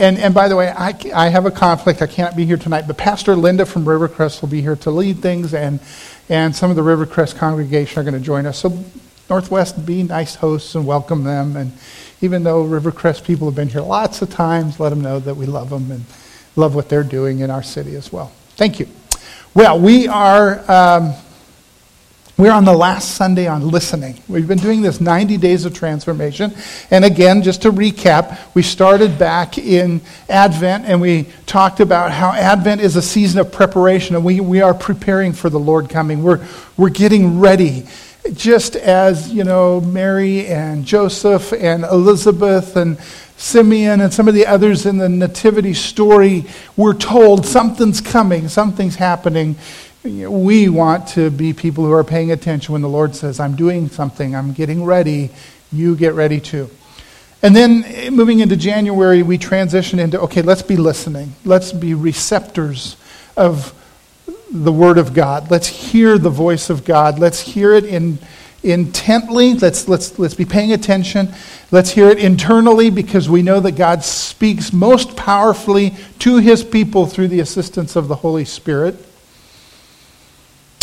and, and by the way, I, I have a conflict. I can't be here tonight, but Pastor Linda from Rivercrest will be here to lead things, and, and some of the Rivercrest congregation are going to join us. So, Northwest, be nice hosts and welcome them. And even though Rivercrest people have been here lots of times, let them know that we love them and love what they're doing in our city as well. Thank you. Well, we are. Um, we're on the last Sunday on listening. We've been doing this 90 days of transformation. And again, just to recap, we started back in Advent and we talked about how Advent is a season of preparation and we, we are preparing for the Lord coming. We're, we're getting ready. Just as, you know, Mary and Joseph and Elizabeth and Simeon and some of the others in the Nativity story were told something's coming, something's happening we want to be people who are paying attention when the Lord says, I'm doing something, I'm getting ready, you get ready too. And then eh, moving into January, we transition into okay, let's be listening. Let's be receptors of the Word of God. Let's hear the voice of God. Let's hear it in, intently. Let's, let's, let's be paying attention. Let's hear it internally because we know that God speaks most powerfully to His people through the assistance of the Holy Spirit.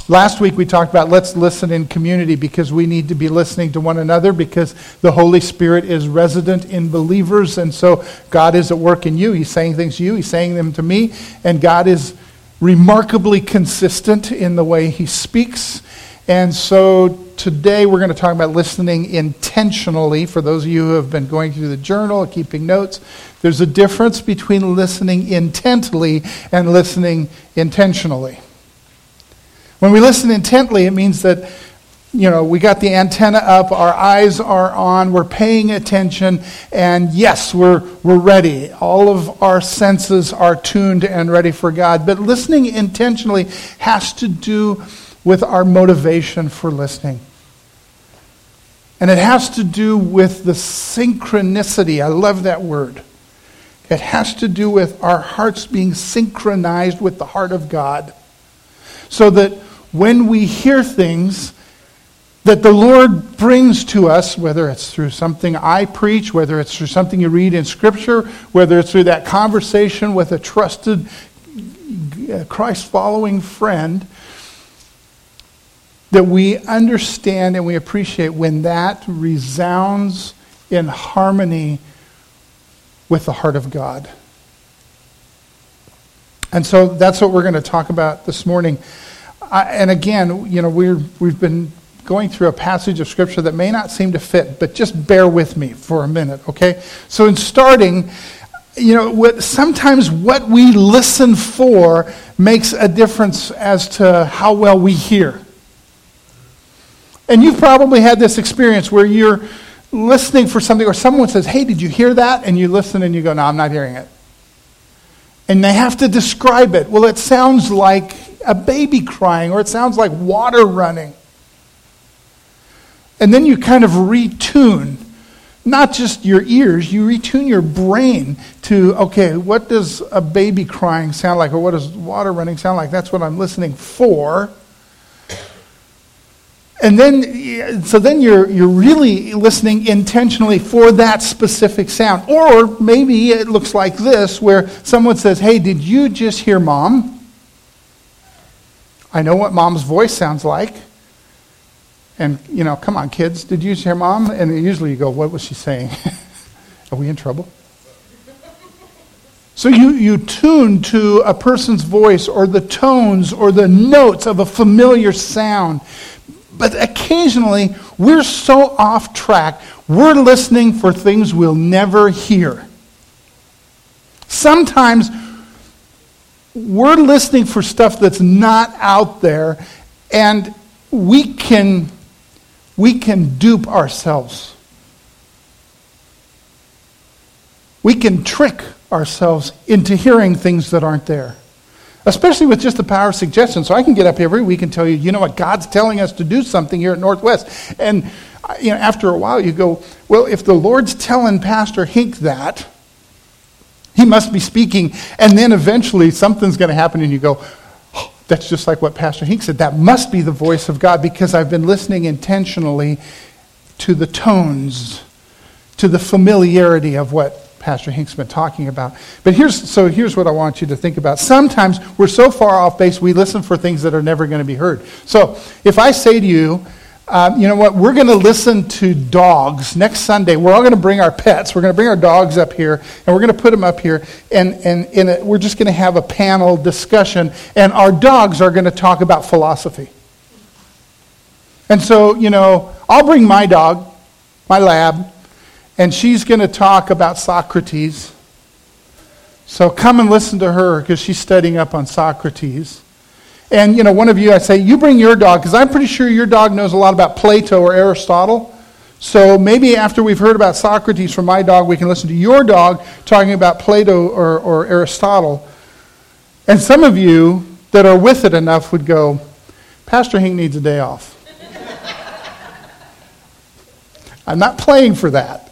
Last week we talked about let's listen in community because we need to be listening to one another because the Holy Spirit is resident in believers. And so God is at work in you. He's saying things to you, He's saying them to me. And God is remarkably consistent in the way He speaks. And so today we're going to talk about listening intentionally. For those of you who have been going through the journal, keeping notes, there's a difference between listening intently and listening intentionally. When we listen intently, it means that, you know, we got the antenna up, our eyes are on, we're paying attention, and yes, we're, we're ready. All of our senses are tuned and ready for God. But listening intentionally has to do with our motivation for listening. And it has to do with the synchronicity. I love that word. It has to do with our hearts being synchronized with the heart of God. So that when we hear things that the Lord brings to us, whether it's through something I preach, whether it's through something you read in Scripture, whether it's through that conversation with a trusted uh, Christ following friend, that we understand and we appreciate when that resounds in harmony with the heart of God. And so that's what we're going to talk about this morning. I, and again, you know, we're, we've been going through a passage of Scripture that may not seem to fit, but just bear with me for a minute, okay? So, in starting, you know, what, sometimes what we listen for makes a difference as to how well we hear. And you've probably had this experience where you're listening for something, or someone says, Hey, did you hear that? And you listen and you go, No, I'm not hearing it. And they have to describe it. Well, it sounds like a baby crying, or it sounds like water running. And then you kind of retune, not just your ears, you retune your brain to, okay, what does a baby crying sound like, or what does water running sound like? That's what I'm listening for. And then, so then you're, you're really listening intentionally for that specific sound. Or maybe it looks like this, where someone says, Hey, did you just hear mom? I know what mom's voice sounds like. And, you know, come on, kids, did you hear mom? And usually you go, what was she saying? Are we in trouble? So you, you tune to a person's voice or the tones or the notes of a familiar sound. But occasionally, we're so off track, we're listening for things we'll never hear. Sometimes we're listening for stuff that's not out there, and we can, we can dupe ourselves. We can trick ourselves into hearing things that aren't there. Especially with just the power of suggestion. So I can get up every week and tell you, you know what, God's telling us to do something here at Northwest. And uh, you know, after a while you go, well, if the Lord's telling Pastor Hink that, he must be speaking. And then eventually something's going to happen, and you go, oh, that's just like what Pastor Hink said. That must be the voice of God because I've been listening intentionally to the tones, to the familiarity of what Pastor Hink's been talking about. But here's, so here's what I want you to think about. Sometimes we're so far off base, we listen for things that are never going to be heard. So if I say to you, um, you know what, we're going to listen to dogs next Sunday. We're all going to bring our pets. We're going to bring our dogs up here, and we're going to put them up here, and, and, and we're just going to have a panel discussion, and our dogs are going to talk about philosophy. And so, you know, I'll bring my dog, my lab, and she's going to talk about Socrates. So come and listen to her because she's studying up on Socrates. And, you know, one of you, I say, you bring your dog because I'm pretty sure your dog knows a lot about Plato or Aristotle. So maybe after we've heard about Socrates from my dog, we can listen to your dog talking about Plato or, or Aristotle. And some of you that are with it enough would go, Pastor Hink needs a day off. I'm not playing for that.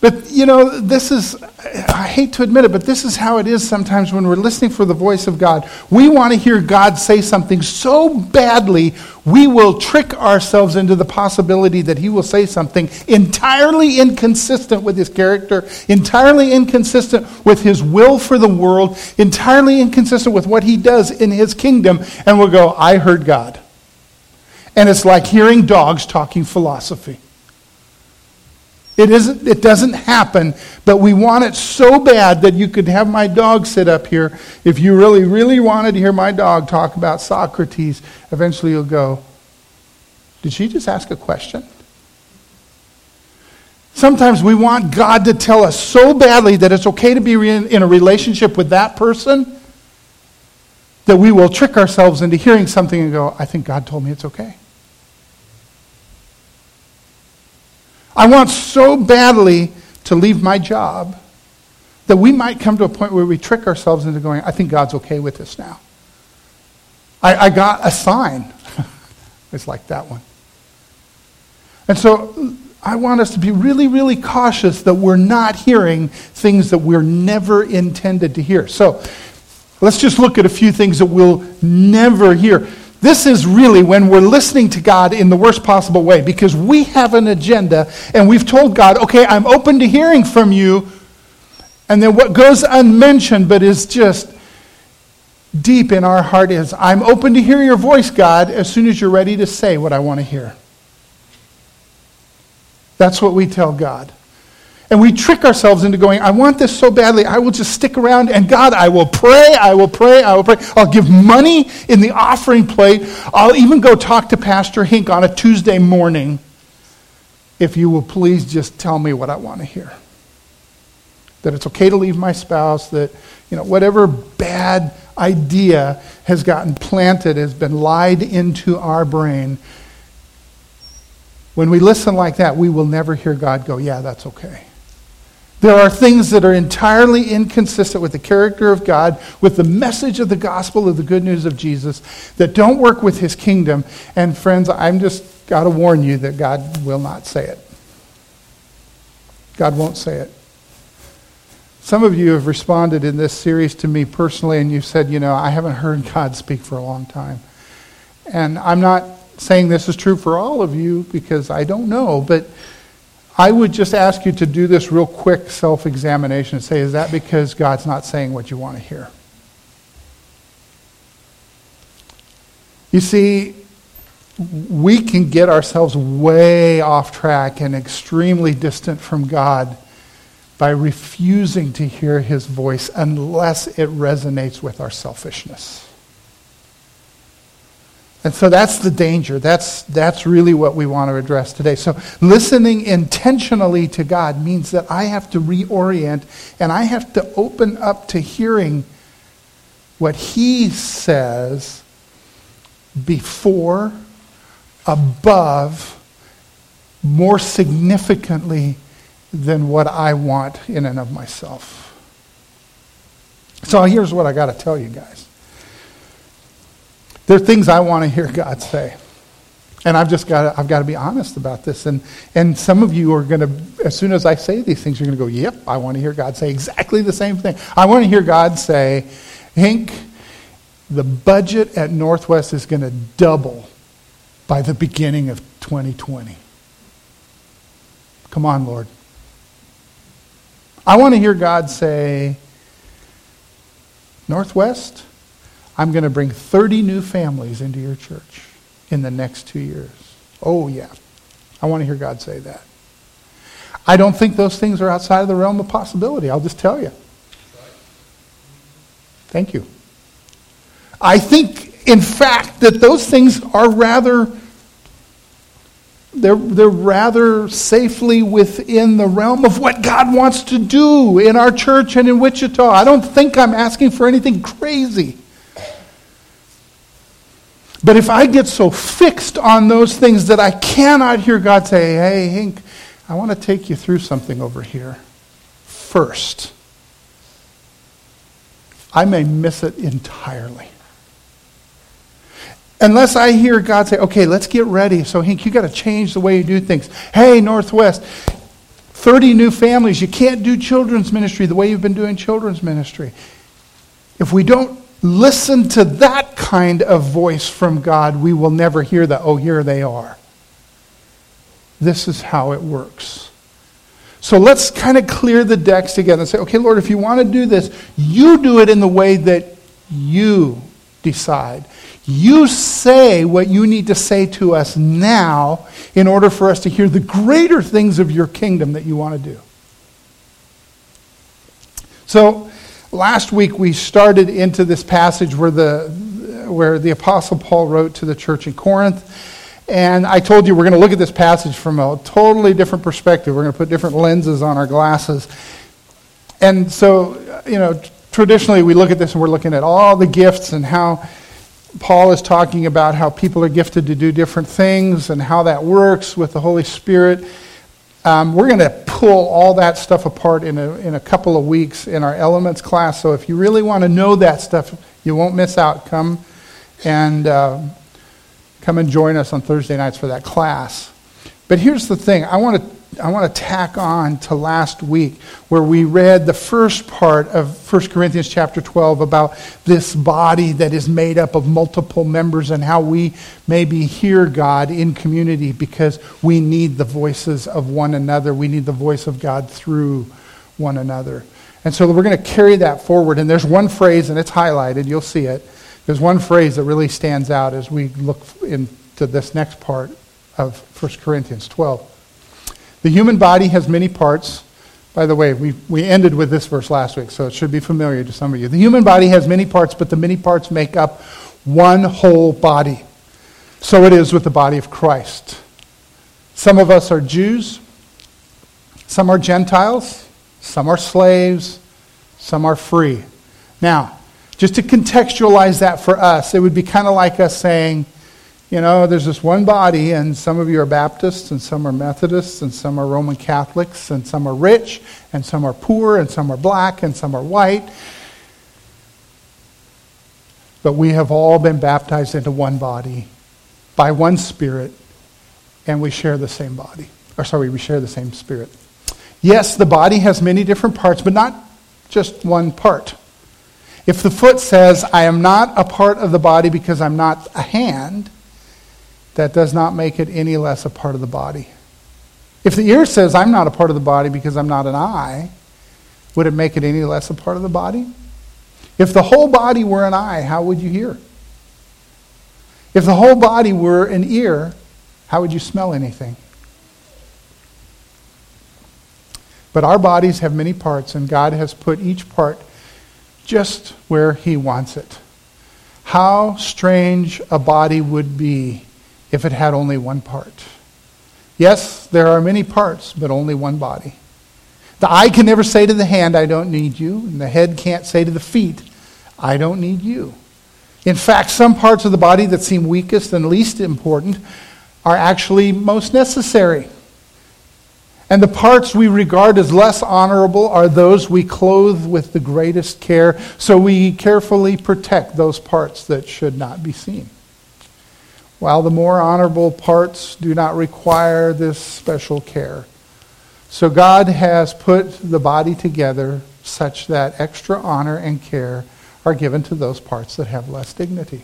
But, you know, this is, I hate to admit it, but this is how it is sometimes when we're listening for the voice of God. We want to hear God say something so badly, we will trick ourselves into the possibility that He will say something entirely inconsistent with His character, entirely inconsistent with His will for the world, entirely inconsistent with what He does in His kingdom, and we'll go, I heard God. And it's like hearing dogs talking philosophy. It, isn't, it doesn't happen, but we want it so bad that you could have my dog sit up here. If you really, really wanted to hear my dog talk about Socrates, eventually you'll go, Did she just ask a question? Sometimes we want God to tell us so badly that it's okay to be in a relationship with that person that we will trick ourselves into hearing something and go, I think God told me it's okay. I want so badly to leave my job that we might come to a point where we trick ourselves into going, I think God's okay with this now. I, I got a sign. it's like that one. And so I want us to be really, really cautious that we're not hearing things that we're never intended to hear. So let's just look at a few things that we'll never hear. This is really when we're listening to God in the worst possible way because we have an agenda and we've told God, okay, I'm open to hearing from you. And then what goes unmentioned but is just deep in our heart is, I'm open to hear your voice, God, as soon as you're ready to say what I want to hear. That's what we tell God. And we trick ourselves into going, I want this so badly, I will just stick around and God, I will pray, I will pray, I will pray. I'll give money in the offering plate. I'll even go talk to Pastor Hink on a Tuesday morning if you will please just tell me what I want to hear. That it's okay to leave my spouse, that, you know, whatever bad idea has gotten planted, has been lied into our brain. When we listen like that, we will never hear God go, yeah, that's okay. There are things that are entirely inconsistent with the character of God, with the message of the gospel of the good news of Jesus, that don't work with his kingdom. And friends, I'm just got to warn you that God will not say it. God won't say it. Some of you have responded in this series to me personally, and you've said, you know, I haven't heard God speak for a long time. And I'm not saying this is true for all of you because I don't know, but I would just ask you to do this real quick self examination and say, is that because God's not saying what you want to hear? You see, we can get ourselves way off track and extremely distant from God by refusing to hear his voice unless it resonates with our selfishness. And so that's the danger. That's, that's really what we want to address today. So, listening intentionally to God means that I have to reorient and I have to open up to hearing what He says before, above, more significantly than what I want in and of myself. So, here's what I got to tell you guys. There are things I want to hear God say. And I've just got to, I've got to be honest about this. And, and some of you are going to, as soon as I say these things, you're going to go, yep, I want to hear God say exactly the same thing. I want to hear God say, Hink, the budget at Northwest is going to double by the beginning of 2020. Come on, Lord. I want to hear God say, Northwest, I'm going to bring 30 new families into your church in the next two years. Oh, yeah. I want to hear God say that. I don't think those things are outside of the realm of possibility. I'll just tell you. Thank you. I think, in fact, that those things are rather they're, they're rather safely within the realm of what God wants to do in our church and in Wichita. I don't think I'm asking for anything crazy. But if I get so fixed on those things that I cannot hear God say, hey, Hink, I want to take you through something over here first, I may miss it entirely. Unless I hear God say, okay, let's get ready. So, Hank, you got to change the way you do things. Hey, Northwest, 30 new families. You can't do children's ministry the way you've been doing children's ministry. If we don't listen to that kind of voice from God, we will never hear that, oh, here they are. This is how it works. So let's kind of clear the decks together and say, okay, Lord, if you want to do this, you do it in the way that you decide. You say what you need to say to us now in order for us to hear the greater things of your kingdom that you want to do. So, last week we started into this passage where the, where the Apostle Paul wrote to the church in Corinth. And I told you we're going to look at this passage from a totally different perspective. We're going to put different lenses on our glasses. And so, you know, traditionally we look at this and we're looking at all the gifts and how Paul is talking about how people are gifted to do different things and how that works with the Holy Spirit. Um, we're going to pull all that stuff apart in a, in a couple of weeks in our elements class. So if you really want to know that stuff, you won't miss out. Come and uh, come and join us on Thursday nights for that class. But here's the thing: I want to I want to tack on to last week where we read the first part of 1 Corinthians chapter 12 about this body that is made up of multiple members and how we maybe hear God in community because we need the voices of one another. We need the voice of God through one another. And so we're going to carry that forward. And there's one phrase, and it's highlighted, you'll see it. There's one phrase that really stands out as we look into this next part of 1 Corinthians 12. The human body has many parts. By the way, we, we ended with this verse last week, so it should be familiar to some of you. The human body has many parts, but the many parts make up one whole body. So it is with the body of Christ. Some of us are Jews, some are Gentiles, some are slaves, some are free. Now, just to contextualize that for us, it would be kind of like us saying, you know, there's this one body, and some of you are Baptists, and some are Methodists, and some are Roman Catholics, and some are rich, and some are poor, and some are black, and some are white. But we have all been baptized into one body by one Spirit, and we share the same body. Or, sorry, we share the same Spirit. Yes, the body has many different parts, but not just one part. If the foot says, I am not a part of the body because I'm not a hand, that does not make it any less a part of the body. If the ear says, I'm not a part of the body because I'm not an eye, would it make it any less a part of the body? If the whole body were an eye, how would you hear? If the whole body were an ear, how would you smell anything? But our bodies have many parts, and God has put each part just where He wants it. How strange a body would be if it had only one part. Yes, there are many parts, but only one body. The eye can never say to the hand, I don't need you, and the head can't say to the feet, I don't need you. In fact, some parts of the body that seem weakest and least important are actually most necessary. And the parts we regard as less honorable are those we clothe with the greatest care, so we carefully protect those parts that should not be seen while the more honorable parts do not require this special care. So God has put the body together such that extra honor and care are given to those parts that have less dignity.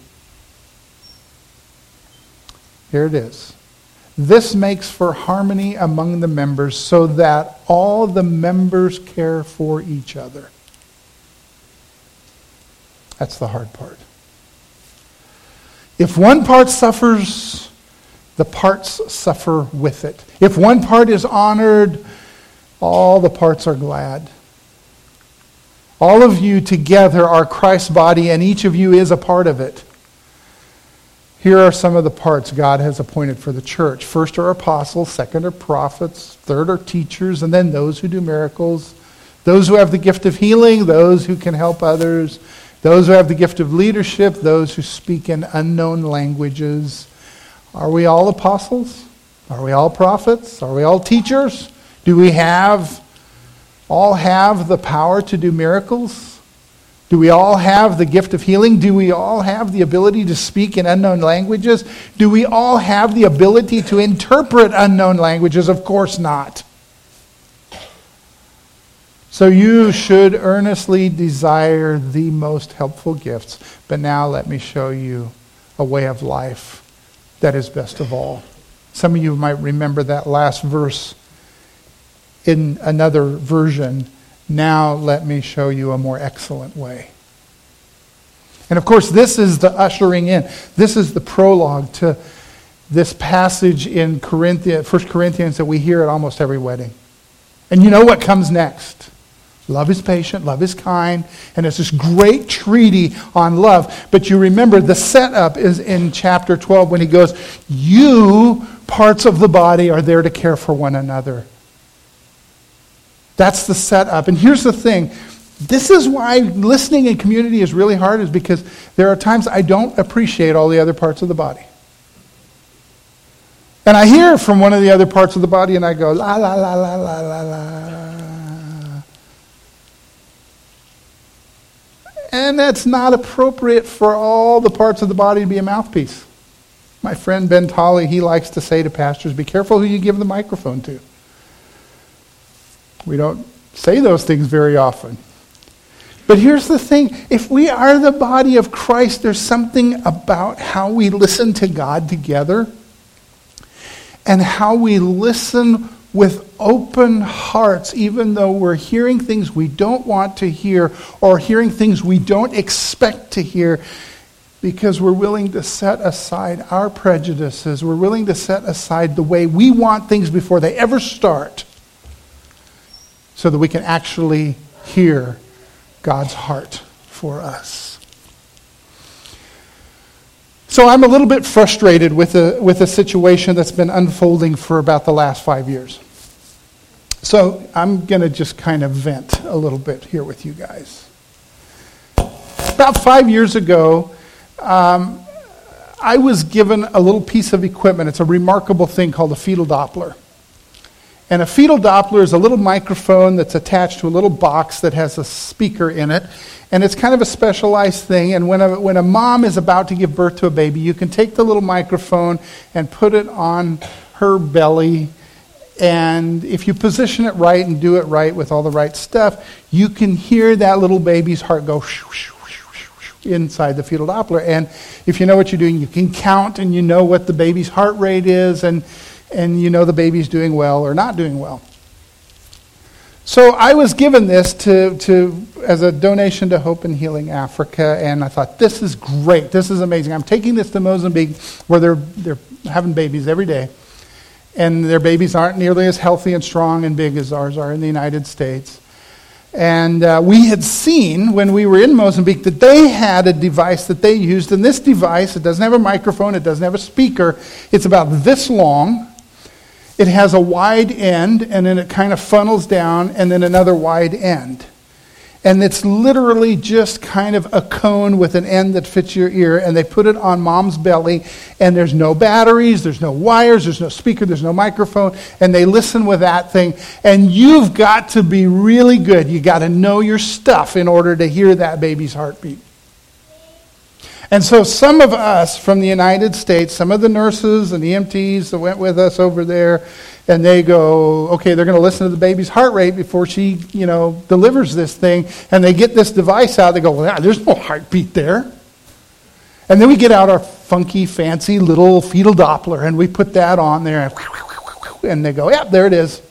Here it is. This makes for harmony among the members so that all the members care for each other. That's the hard part. If one part suffers, the parts suffer with it. If one part is honored, all the parts are glad. All of you together are Christ's body, and each of you is a part of it. Here are some of the parts God has appointed for the church. First are apostles, second are prophets, third are teachers, and then those who do miracles, those who have the gift of healing, those who can help others, those who have the gift of leadership, those who speak in unknown languages. Are we all apostles? Are we all prophets? Are we all teachers? Do we have all have the power to do miracles? Do we all have the gift of healing? Do we all have the ability to speak in unknown languages? Do we all have the ability to interpret unknown languages? Of course not. So you should earnestly desire the most helpful gifts. But now let me show you a way of life that is best of all. Some of you might remember that last verse in another version now let me show you a more excellent way. And of course, this is the ushering in. This is the prologue to this passage in Corinthians, 1 Corinthians that we hear at almost every wedding. And you know what comes next? Love is patient, love is kind, and it's this great treaty on love. But you remember the setup is in chapter 12 when he goes, You, parts of the body, are there to care for one another. That's the setup. And here's the thing this is why listening in community is really hard, is because there are times I don't appreciate all the other parts of the body. And I hear from one of the other parts of the body and I go, la, la, la, la, la, la, la. And that's not appropriate for all the parts of the body to be a mouthpiece. My friend Ben Tolley, he likes to say to pastors, be careful who you give the microphone to. We don't say those things very often. But here's the thing if we are the body of Christ, there's something about how we listen to God together and how we listen with open hearts, even though we're hearing things we don't want to hear or hearing things we don't expect to hear, because we're willing to set aside our prejudices. We're willing to set aside the way we want things before they ever start so that we can actually hear God's heart for us. So I'm a little bit frustrated with a, with a situation that's been unfolding for about the last five years. So I'm going to just kind of vent a little bit here with you guys. About five years ago, um, I was given a little piece of equipment. It's a remarkable thing called a fetal Doppler. And a fetal Doppler is a little microphone that's attached to a little box that has a speaker in it. And it's kind of a specialized thing. And when a, when a mom is about to give birth to a baby, you can take the little microphone and put it on her belly. And if you position it right and do it right with all the right stuff, you can hear that little baby's heart go inside the fetal Doppler. And if you know what you're doing, you can count and you know what the baby's heart rate is. And and you know the baby's doing well or not doing well. So I was given this to, to, as a donation to Hope and Healing Africa, and I thought, this is great. This is amazing. I'm taking this to Mozambique where they're, they're having babies every day, and their babies aren't nearly as healthy and strong and big as ours are in the United States. And uh, we had seen when we were in Mozambique that they had a device that they used, and this device, it doesn't have a microphone, it doesn't have a speaker, it's about this long it has a wide end, and then it kind of funnels down, and then another wide end. And it's literally just kind of a cone with an end that fits your ear, and they put it on mom's belly, and there's no batteries, there's no wires, there's no speaker, there's no microphone, and they listen with that thing. And you've got to be really good. You got to know your stuff in order to hear that baby's heartbeat. And so, some of us from the United States, some of the nurses and EMTs that went with us over there, and they go, okay, they're going to listen to the baby's heart rate before she, you know, delivers this thing. And they get this device out. They go, well, there's no heartbeat there. And then we get out our funky, fancy little fetal Doppler and we put that on there. And they go, yeah, there it is.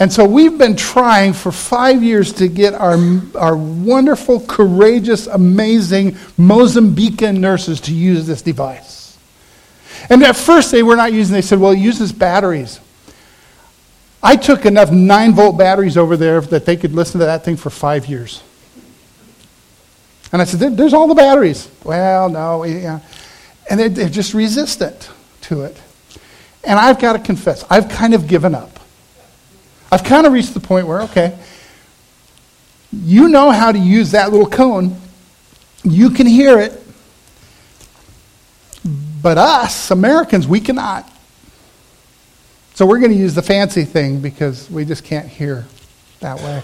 And so we've been trying for five years to get our, our wonderful, courageous, amazing Mozambican nurses to use this device. And at first they were not using, they said, well, it uses batteries. I took enough 9 volt batteries over there that they could listen to that thing for five years. And I said, there's all the batteries. Well, no, yeah. And they're, they're just resistant to it. And I've got to confess, I've kind of given up. I've kind of reached the point where, okay, you know how to use that little cone, you can hear it, but us, Americans, we cannot. So we're going to use the fancy thing because we just can't hear that way.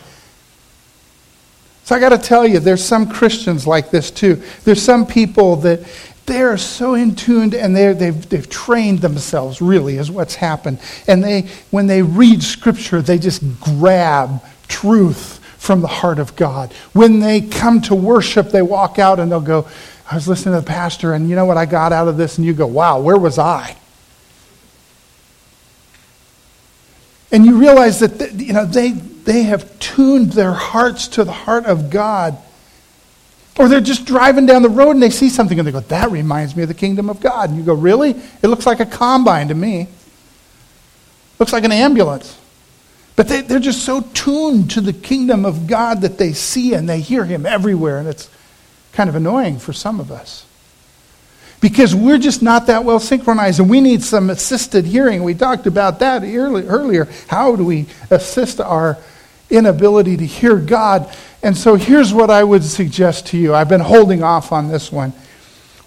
So I got to tell you, there's some Christians like this too. There's some people that they are so in tuned and they've, they've trained themselves, really, is what's happened. And they, when they read Scripture, they just grab truth from the heart of God. When they come to worship, they walk out and they'll go, I was listening to the pastor, and you know what I got out of this? And you go, wow, where was I? And you realize that you know, they, they have tuned their hearts to the heart of God or they're just driving down the road and they see something and they go, that reminds me of the kingdom of God. And you go, really? It looks like a combine to me. Looks like an ambulance. But they, they're just so tuned to the kingdom of God that they see and they hear him everywhere. And it's kind of annoying for some of us. Because we're just not that well synchronized and we need some assisted hearing. We talked about that earlier. How do we assist our inability to hear God? And so here's what I would suggest to you. I've been holding off on this one.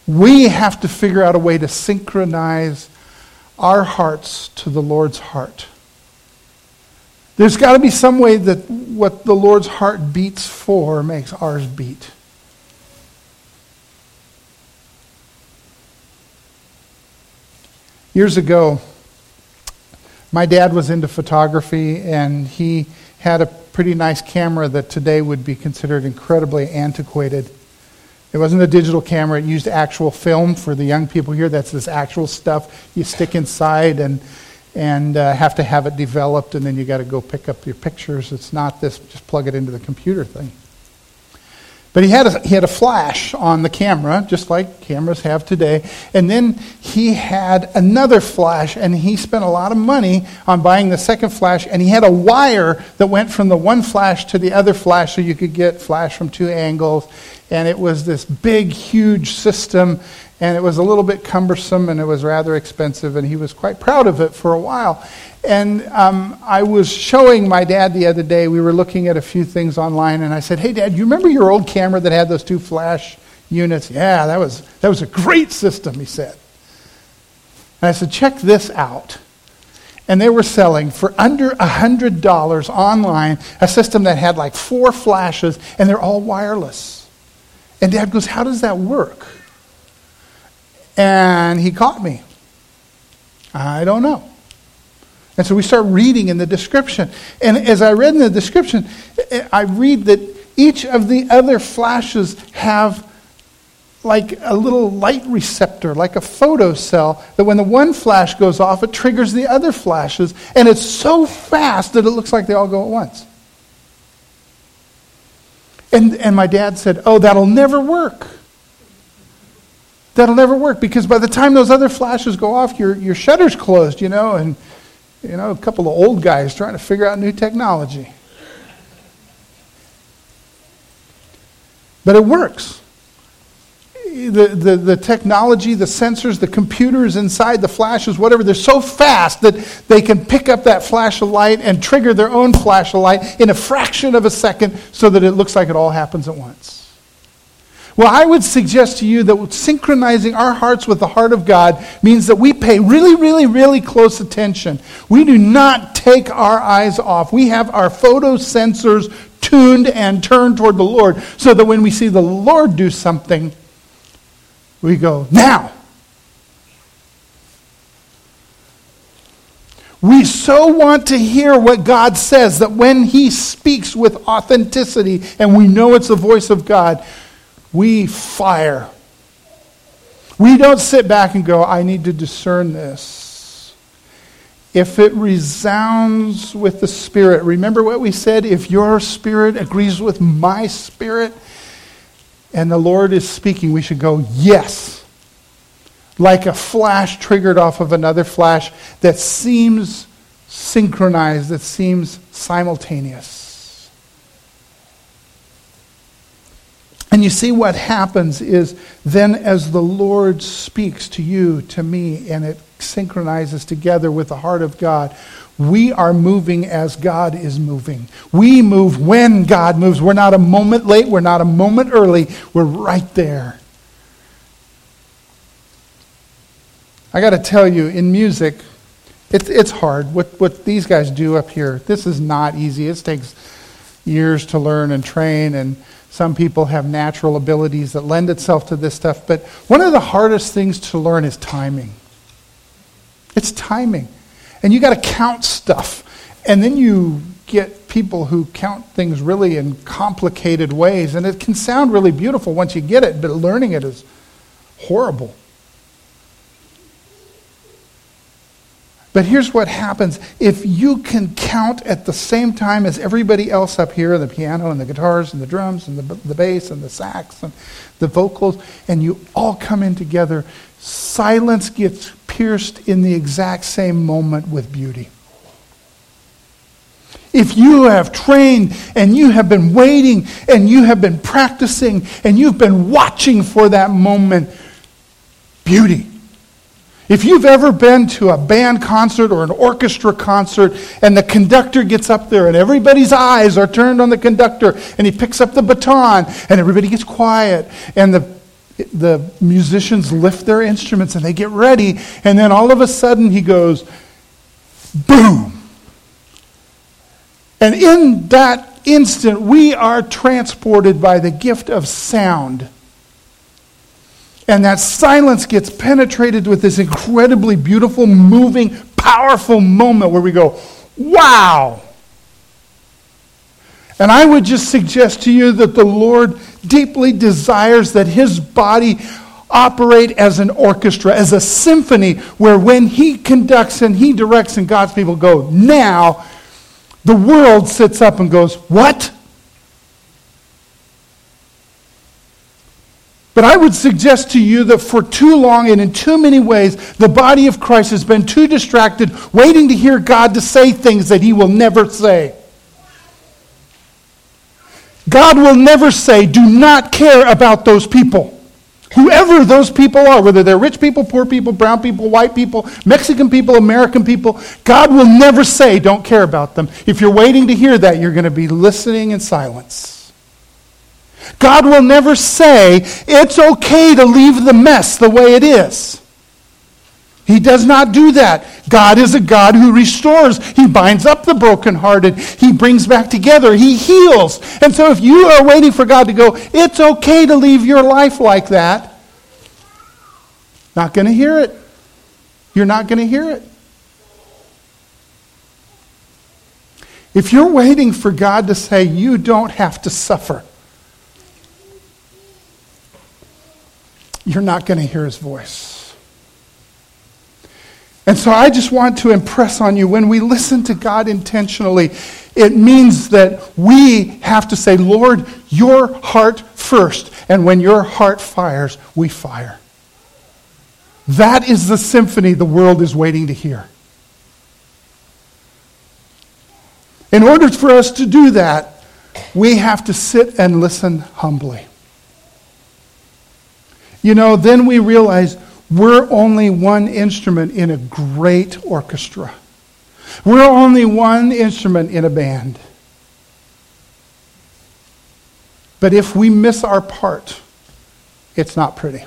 We have to figure out a way to synchronize our hearts to the Lord's heart. There's got to be some way that what the Lord's heart beats for makes ours beat. Years ago, my dad was into photography and he had a pretty nice camera that today would be considered incredibly antiquated. It wasn't a digital camera, it used actual film for the young people here. That's this actual stuff you stick inside and, and uh, have to have it developed, and then you got to go pick up your pictures. It's not this, just plug it into the computer thing. But he had, a, he had a flash on the camera, just like cameras have today. And then he had another flash, and he spent a lot of money on buying the second flash. And he had a wire that went from the one flash to the other flash so you could get flash from two angles. And it was this big, huge system. And it was a little bit cumbersome, and it was rather expensive. And he was quite proud of it for a while. And um, I was showing my dad the other day, we were looking at a few things online, and I said, Hey, Dad, you remember your old camera that had those two flash units? Yeah, that was, that was a great system, he said. And I said, Check this out. And they were selling for under $100 online a system that had like four flashes, and they're all wireless. And Dad goes, How does that work? And he caught me. I don't know. And so we start reading in the description. And as I read in the description, I read that each of the other flashes have like a little light receptor, like a photocell, that when the one flash goes off, it triggers the other flashes. And it's so fast that it looks like they all go at once. And, and my dad said, Oh, that'll never work. That'll never work because by the time those other flashes go off, your, your shutter's closed, you know, and you know, a couple of old guys trying to figure out new technology. But it works. The, the, the technology, the sensors, the computers inside the flashes, whatever, they're so fast that they can pick up that flash of light and trigger their own flash of light in a fraction of a second so that it looks like it all happens at once. Well, I would suggest to you that synchronizing our hearts with the heart of God means that we pay really, really, really close attention. We do not take our eyes off. We have our photo sensors tuned and turned toward the Lord so that when we see the Lord do something, we go, now. We so want to hear what God says that when He speaks with authenticity and we know it's the voice of God, we fire. We don't sit back and go, I need to discern this. If it resounds with the Spirit, remember what we said? If your spirit agrees with my spirit and the Lord is speaking, we should go, Yes. Like a flash triggered off of another flash that seems synchronized, that seems simultaneous. And you see what happens is then as the Lord speaks to you, to me, and it synchronizes together with the heart of God, we are moving as God is moving. We move when God moves. We're not a moment late, we're not a moment early, we're right there. I got to tell you, in music, it's, it's hard. What, what these guys do up here, this is not easy. It takes years to learn and train and some people have natural abilities that lend itself to this stuff, but one of the hardest things to learn is timing. It's timing. And you got to count stuff. And then you get people who count things really in complicated ways. And it can sound really beautiful once you get it, but learning it is horrible. But here's what happens if you can count at the same time as everybody else up here the piano and the guitars and the drums and the, the bass and the sax and the vocals, and you all come in together, silence gets pierced in the exact same moment with beauty. If you have trained and you have been waiting and you have been practicing and you've been watching for that moment, beauty if you've ever been to a band concert or an orchestra concert and the conductor gets up there and everybody's eyes are turned on the conductor and he picks up the baton and everybody gets quiet and the, the musicians lift their instruments and they get ready and then all of a sudden he goes, boom. And in that instant, we are transported by the gift of sound and that silence gets penetrated with this incredibly beautiful, moving, powerful moment where we go, wow. And I would just suggest to you that the Lord deeply desires that his body operate as an orchestra, as a symphony, where when he conducts and he directs and God's people go, now, the world sits up and goes, what? But I would suggest to you that for too long and in too many ways, the body of Christ has been too distracted waiting to hear God to say things that he will never say. God will never say, do not care about those people. Whoever those people are, whether they're rich people, poor people, brown people, white people, Mexican people, American people, God will never say, don't care about them. If you're waiting to hear that, you're going to be listening in silence. God will never say, it's okay to leave the mess the way it is. He does not do that. God is a God who restores. He binds up the brokenhearted. He brings back together. He heals. And so if you are waiting for God to go, it's okay to leave your life like that, not going to hear it. You're not going to hear it. If you're waiting for God to say, you don't have to suffer, you're not going to hear his voice. And so I just want to impress on you when we listen to God intentionally, it means that we have to say, Lord, your heart first. And when your heart fires, we fire. That is the symphony the world is waiting to hear. In order for us to do that, we have to sit and listen humbly. You know, then we realize we're only one instrument in a great orchestra. We're only one instrument in a band. But if we miss our part, it's not pretty.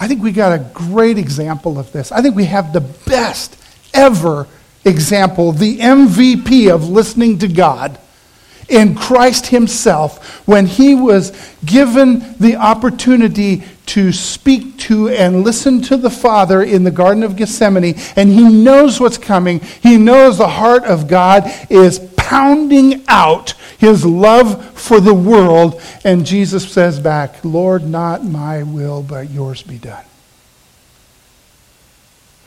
I think we got a great example of this. I think we have the best ever example, the MVP of listening to God in Christ Himself when He was given the opportunity to speak to and listen to the Father in the Garden of Gethsemane, and He knows what's coming. He knows the heart of God is pounding out his love for the world. And Jesus says back, Lord, not my will, but yours be done.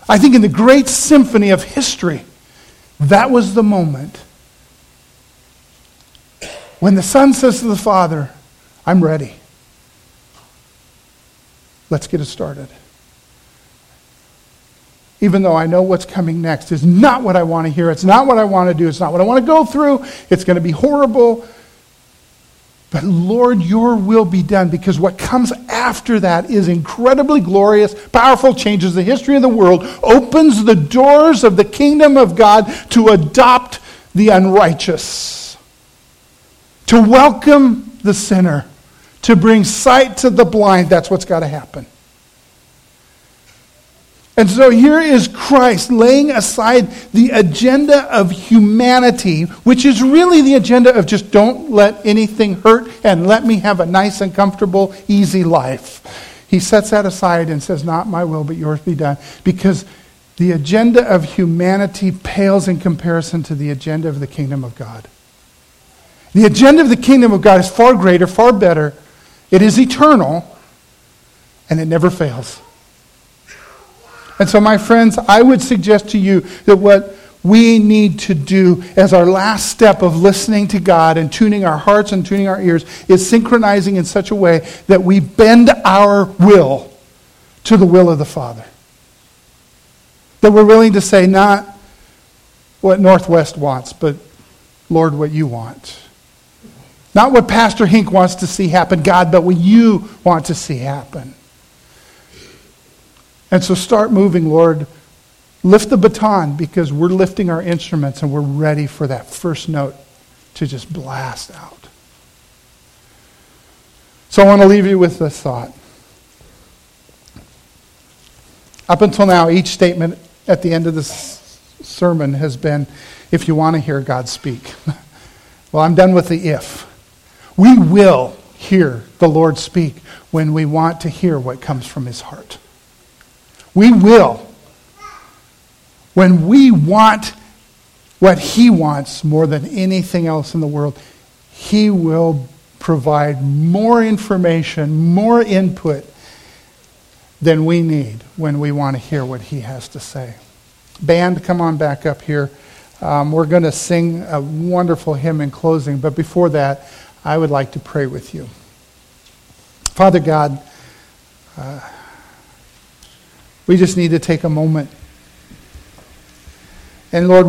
I think in the great symphony of history, that was the moment when the Son says to the Father, I'm ready. Let's get it started. Even though I know what's coming next is not what I want to hear. It's not what I want to do. It's not what I want to go through. It's going to be horrible. But Lord, your will be done because what comes after that is incredibly glorious, powerful, changes the history of the world, opens the doors of the kingdom of God to adopt the unrighteous, to welcome the sinner, to bring sight to the blind. That's what's got to happen. And so here is Christ laying aside the agenda of humanity, which is really the agenda of just don't let anything hurt and let me have a nice and comfortable, easy life. He sets that aside and says, Not my will, but yours be done. Because the agenda of humanity pales in comparison to the agenda of the kingdom of God. The agenda of the kingdom of God is far greater, far better. It is eternal, and it never fails. And so, my friends, I would suggest to you that what we need to do as our last step of listening to God and tuning our hearts and tuning our ears is synchronizing in such a way that we bend our will to the will of the Father. That we're willing to say, not what Northwest wants, but Lord, what you want. Not what Pastor Hink wants to see happen, God, but what you want to see happen. And so start moving, Lord. Lift the baton because we're lifting our instruments and we're ready for that first note to just blast out. So I want to leave you with this thought. Up until now, each statement at the end of this sermon has been if you want to hear God speak. well, I'm done with the if. We will hear the Lord speak when we want to hear what comes from his heart. We will. When we want what He wants more than anything else in the world, He will provide more information, more input than we need when we want to hear what He has to say. Band, come on back up here. Um, we're going to sing a wonderful hymn in closing, but before that, I would like to pray with you. Father God, uh, we just need to take a moment. And Lord,